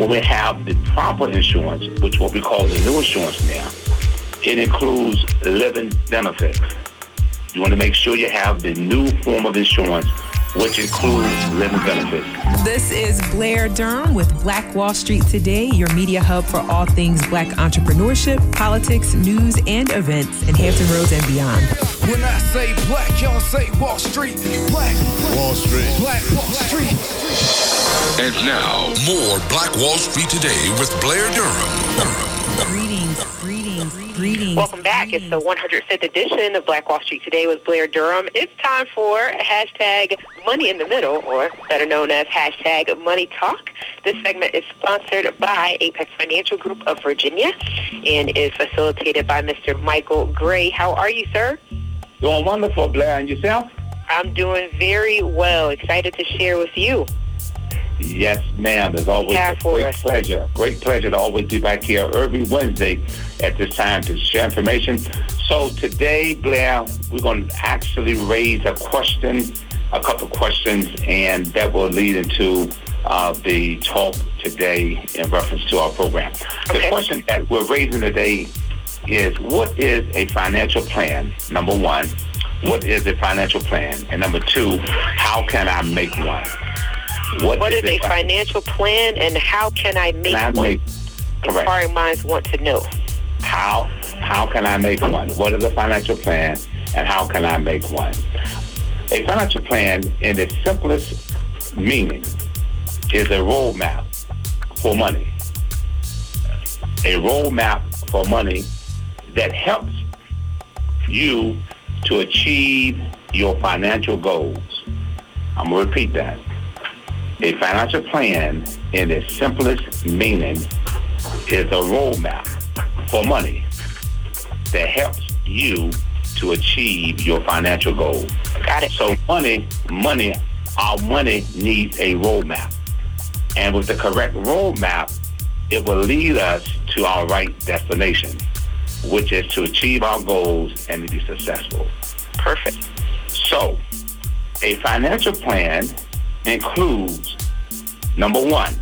when we have the proper insurance, which what we call the new insurance now, it includes living benefits. You want to make sure you have the new form of insurance, which includes living benefits. This is Blair Durham with Black Wall Street Today, your media hub for all things black entrepreneurship, politics, news, and events in Hampton Roads and beyond. When I say black, y'all say Wall Street. Black Wall Street. Black Wall Street. And now, more Black Wall Street Today with Blair Durham. Greetings, greetings, greetings. Welcome back. It's the 105th edition of Black Wall Street Today with Blair Durham. It's time for hashtag Money in the Middle, or better known as hashtag Money Talk. This segment is sponsored by Apex Financial Group of Virginia and is facilitated by Mr. Michael Gray. How are you, sir? Doing wonderful, Blair, and yourself? I'm doing very well. Excited to share with you. Yes, ma'am. It's always a great us. pleasure. Great pleasure to always be back here every Wednesday at this time to share information. So today, Blair, we're going to actually raise a question, a couple questions, and that will lead into uh, the talk today in reference to our program. The question that we're raising today is what is a financial plan? Number one, what is a financial plan? And number two, how can I make one? What is a fi- financial plan and how can I make can I one? make? Inquiring minds want to know. How how can I make one? What is a financial plan, and how can I make one? A financial plan, in its simplest meaning, is a roadmap for money. A roadmap for money that helps you to achieve your financial goals. I'm gonna repeat that. A financial plan, in its simplest meaning, is a roadmap for money that helps you to achieve your financial goals. Got it. So money, money, our money needs a roadmap. And with the correct roadmap, it will lead us to our right destination, which is to achieve our goals and to be successful. Perfect. So, a financial plan includes number one,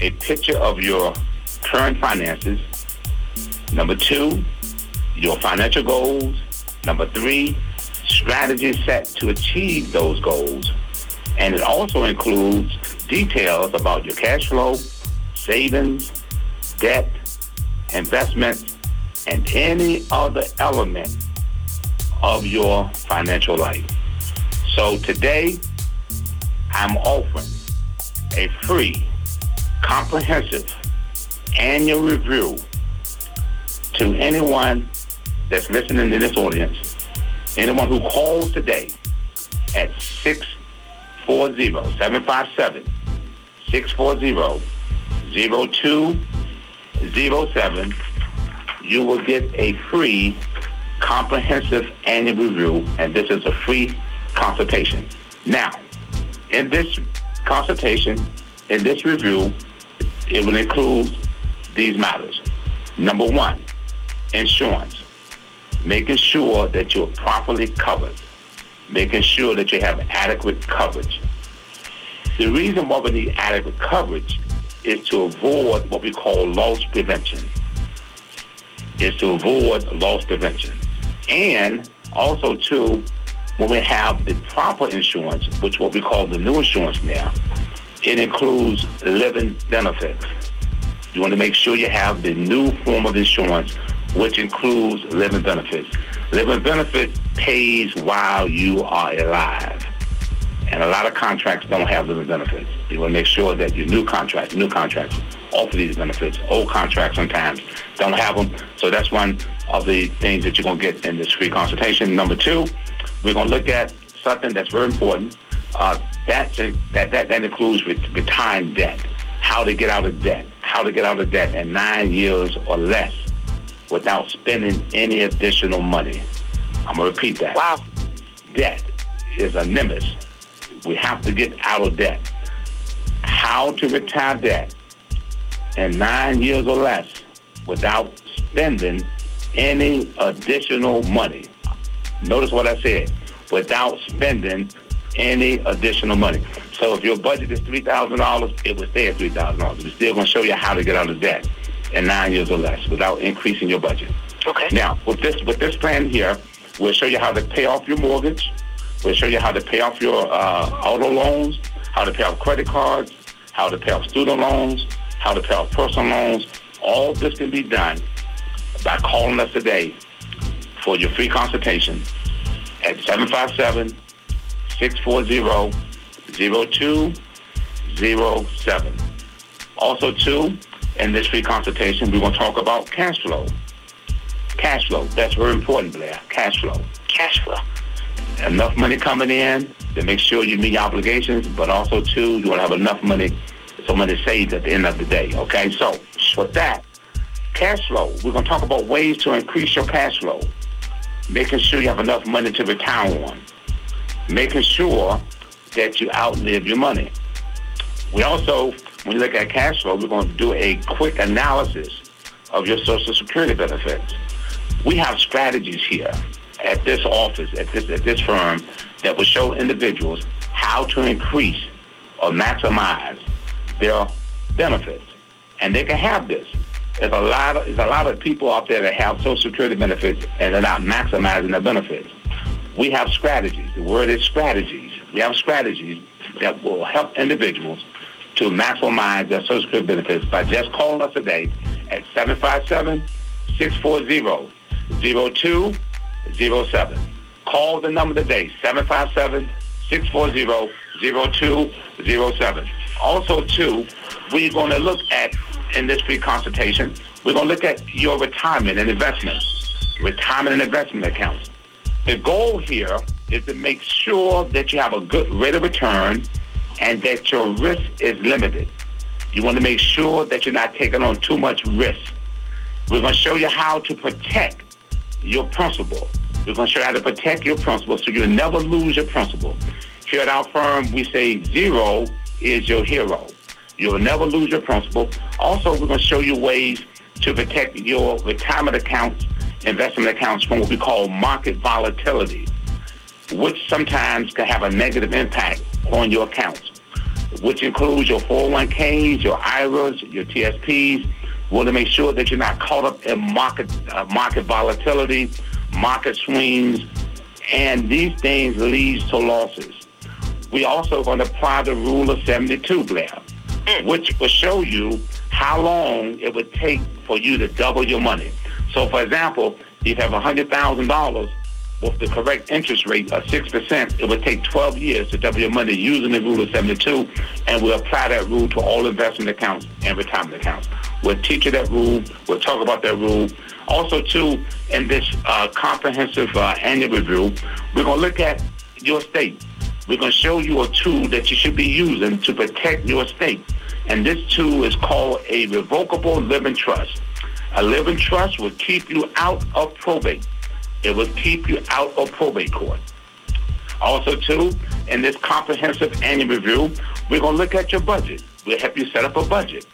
a picture of your current finances. Number two, your financial goals. Number three, strategies set to achieve those goals. And it also includes details about your cash flow, savings, debt, investments, and any other element of your financial life. So today, I'm offering a free, comprehensive annual review to anyone that's listening to this audience, anyone who calls today at 640-757-640-0207, you will get a free comprehensive annual review, and this is a free consultation. Now, in this consultation, in this review, it will include these matters. Number one, insurance. Making sure that you're properly covered. Making sure that you have adequate coverage. The reason why we need adequate coverage is to avoid what we call loss prevention. Is to avoid loss prevention. And also too, when we have the proper insurance, which what we call the new insurance now, it includes living benefits. You want to make sure you have the new form of insurance, which includes living benefits. Living benefits pays while you are alive. And a lot of contracts don't have living benefits. You want to make sure that your new contracts, new contracts offer these benefits. Old contracts sometimes don't have them. So that's one of the things that you're going to get in this free consultation. Number two, we're going to look at something that's very important. Uh, that's a, that, that, that includes retiring debt, how to get out of debt, how to get out of debt in nine years or less without spending any additional money. I'm going to repeat that Wow. debt is a nemesis. We have to get out of debt. How to retire debt in nine years or less without spending any additional money. Notice what I said. Without spending any additional money. So if your budget is $3,000, it will stay at $3,000. We're still going to show you how to get out of debt in nine years or less without increasing your budget. Okay. Now, with this with this plan here, we'll show you how to pay off your mortgage. We'll show you how to pay off your uh, auto loans, how to pay off credit cards, how to pay off student loans, how to pay off personal loans. All this can be done by calling us today for your free consultation at 757-640-0207. Also, too, in this free consultation, we're going to talk about cash flow. Cash flow. That's very important, Blair. Cash flow. Cash flow. Enough money coming in to make sure you meet your obligations, but also, too, you want to have enough money, so money saved at the end of the day. Okay? So, with that, cash flow, we're going to talk about ways to increase your cash flow. Making sure you have enough money to retire on. Making sure that you outlive your money. We also, when you look at cash flow, we're going to do a quick analysis of your Social Security benefits. We have strategies here at this office, at this at this firm, that will show individuals how to increase or maximize their benefits, and they can have this. There's a lot of there's a lot of people out there that have Social Security benefits and they're not maximizing their benefits. We have strategies. The word is strategies. We have strategies that will help individuals to maximize their Social Security benefits by just calling us today at 757-640-0207. Call the number today, 757-640-0207. Also, too, we're going to look at, in this free consultation, we're going to look at your retirement and investment, retirement and investment accounts. The goal here is to make sure that you have a good rate of return and that your risk is limited. You want to make sure that you're not taking on too much risk. We're going to show you how to protect your principal. We're going to show you how to protect your principal so you'll never lose your principal. Here at our firm, we say zero is your hero. You'll never lose your principal. Also, we're going to show you ways to protect your retirement accounts, investment accounts from what we call market volatility, which sometimes can have a negative impact on your accounts, which includes your 401ks, your IRAs, your TSPs. We want to make sure that you're not caught up in market uh, market volatility, market swings, and these things leads to losses. We also going to apply the rule of 72, Blair, which will show you how long it would take for you to double your money. So, for example, you have $100,000 with the correct interest rate of 6%, it would take 12 years to double your money using the rule of 72, and we'll apply that rule to all investment accounts and retirement accounts. We'll teach you that rule. We'll talk about that rule. Also, too, in this uh, comprehensive uh, annual review, we're going to look at your estate. We're going to show you a tool that you should be using to protect your estate. And this tool is called a revocable living trust. A living trust will keep you out of probate. It will keep you out of probate court. Also, too, in this comprehensive annual review, we're going to look at your budget. We'll help you set up a budget.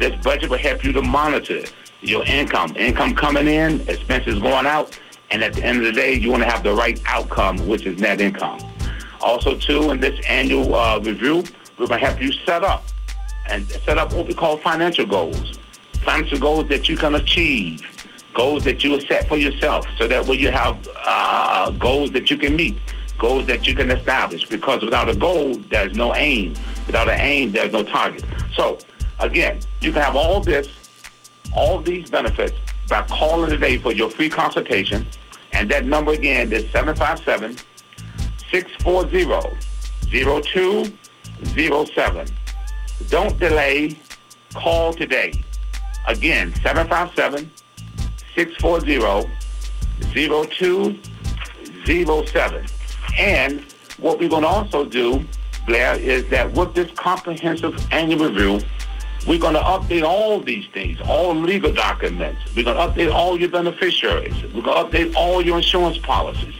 This budget will help you to monitor your income, income coming in, expenses going out, and at the end of the day, you want to have the right outcome, which is net income. Also, too, in this annual uh, review, we're going to help you set up and set up what we call financial goals. Financial goals that you can achieve, goals that you will set for yourself, so that way you have uh, goals that you can meet, goals that you can establish. Because without a goal, there's no aim. Without an aim, there's no target. So, again, you can have all this, all these benefits by calling today for your free consultation. And that number again is 757 640 0207. Don't delay. Call today. Again, 757 640 0207. And what we're going to also do, Blair, is that with this comprehensive annual review, we're going to update all these things, all legal documents. We're going to update all your beneficiaries. We're going to update all your insurance policies.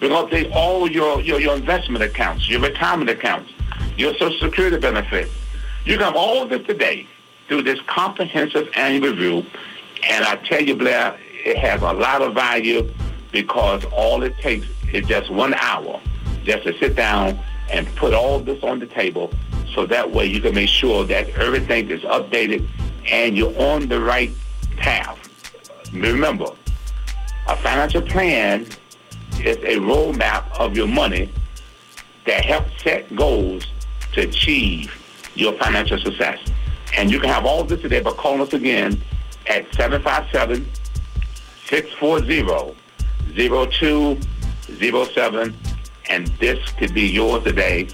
We're going to update all your, your, your investment accounts, your retirement accounts, your Social Security benefits. You can have all of this today through this comprehensive annual review. And I tell you, Blair, it has a lot of value because all it takes is just one hour just to sit down and put all this on the table so that way you can make sure that everything is updated and you're on the right path. Remember, a financial plan is a roadmap of your money that helps set goals to achieve your financial success. And you can have all this today by calling us again at 757-640-0207. And this could be yours today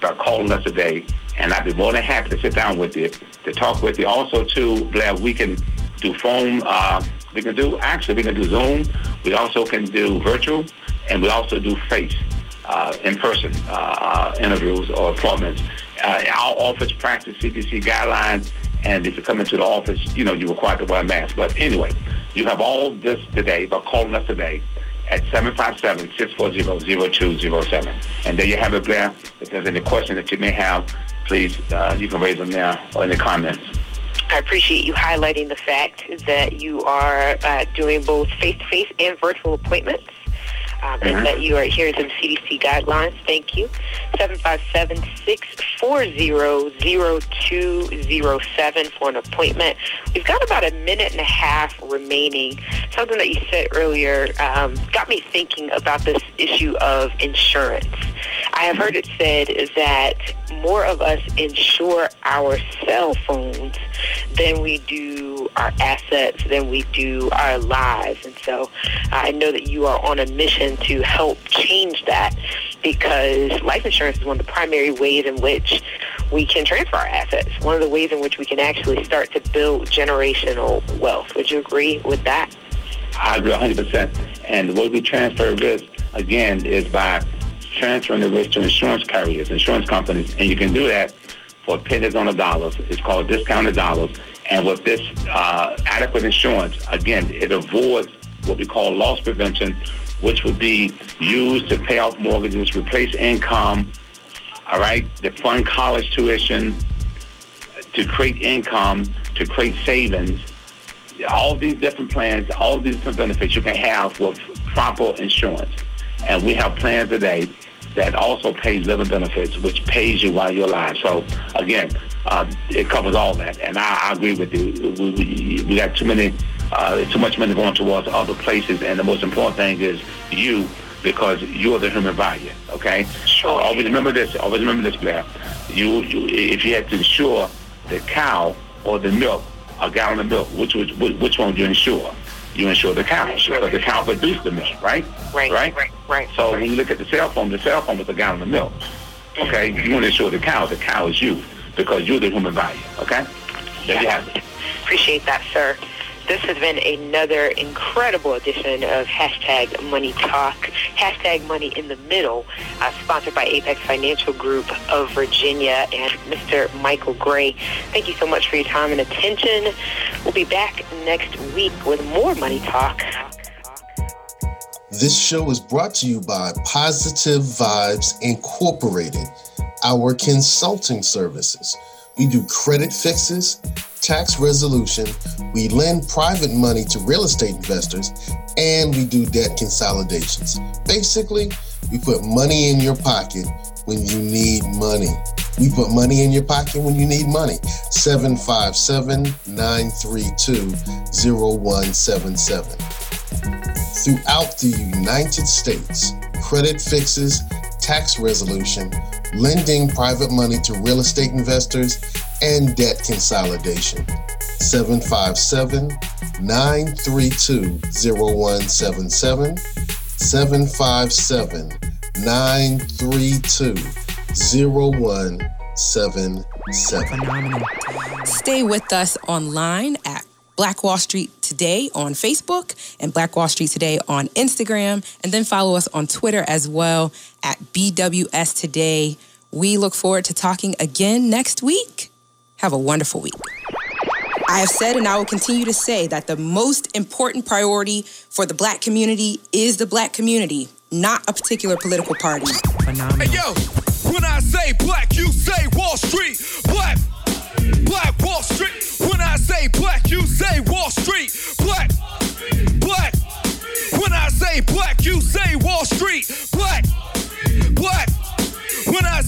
by calling us today. And I'd be more than happy to sit down with you to talk with you. Also, too, glad we can do phone. Uh, we can do, actually, we can do Zoom. We also can do virtual. And we also do face, uh, in-person uh, interviews or appointments. Uh, our office practice CDC guidelines and if you come into the office, you know, you're required to wear a mask. But anyway, you have all this today by calling us today at 757-640-0207. And there you have it, Blair. If there's any questions that you may have, please, uh, you can raise them there or in the comments. I appreciate you highlighting the fact that you are uh, doing both face-to-face and virtual appointments um, and that you are adhering the CDC guidelines. Thank you. 757-640-0207 for an appointment. We've got about a minute and a half remaining. Something that you said earlier um, got me thinking about this issue of insurance. I have heard it said that more of us insure our cell phones than we do our assets, than we do our lives. And so I know that you are on a mission to help change that because life insurance is one of the primary ways in which we can transfer our assets, one of the ways in which we can actually start to build generational wealth. Would you agree with that? I agree 100%. And the way we transfer risk, again, is by transferring the risk to insurance carriers, insurance companies, and you can do that for pennies on the dollars. It's called discounted dollars. And with this uh, adequate insurance, again, it avoids what we call loss prevention, which would be used to pay off mortgages, replace income, all right, to fund college tuition, to create income, to create savings. All these different plans, all these different benefits you can have with proper insurance. And we have plans today that also pays living benefits, which pays you while you're alive. So again, uh, it covers all that. And I, I agree with you. We, we, we got too many, uh, too much money going towards other places. And the most important thing is you, because you're the human value. Okay. Sure. Uh, always remember this. Always remember this, Blair. You, you, if you had to insure the cow or the milk, a gallon of milk, which which which one do you insure? You insure the cow because the cow produced the milk, right? Right. Right. Right. right. So when you look at the cell phone, the cell phone is a gallon of milk. Mm-hmm. Okay, you want to insure the cow. The cow is you because you're the human value. Okay, there you have it. Appreciate that, sir. This has been another incredible edition of hashtag Money Talk, hashtag Money in the Middle, uh, sponsored by Apex Financial Group of Virginia and Mr. Michael Gray. Thank you so much for your time and attention. We'll be back next week with more Money Talk. This show is brought to you by Positive Vibes Incorporated, our consulting services. We do credit fixes tax resolution, we lend private money to real estate investors, and we do debt consolidations. Basically, we put money in your pocket when you need money. We put money in your pocket when you need money. 757 932 0177. Throughout the United States, credit fixes, tax resolution, lending private money to real estate investors, and debt consolidation. 757 932 0177. 757 932 0177. Stay with us online at Black Wall Street Today on Facebook and Black Wall Street Today on Instagram. And then follow us on Twitter as well at BWS Today. We look forward to talking again next week. Have a wonderful week. I have said and I will continue to say that the most important priority for the black community is the black community, not a particular political party. Phenomenal. Hey, yo, when I say black, you say Wall Street. Black, black Wall Street. When I say black, you say Wall Street. Black, black. When I say black, you say Wall Street. Black, black. When I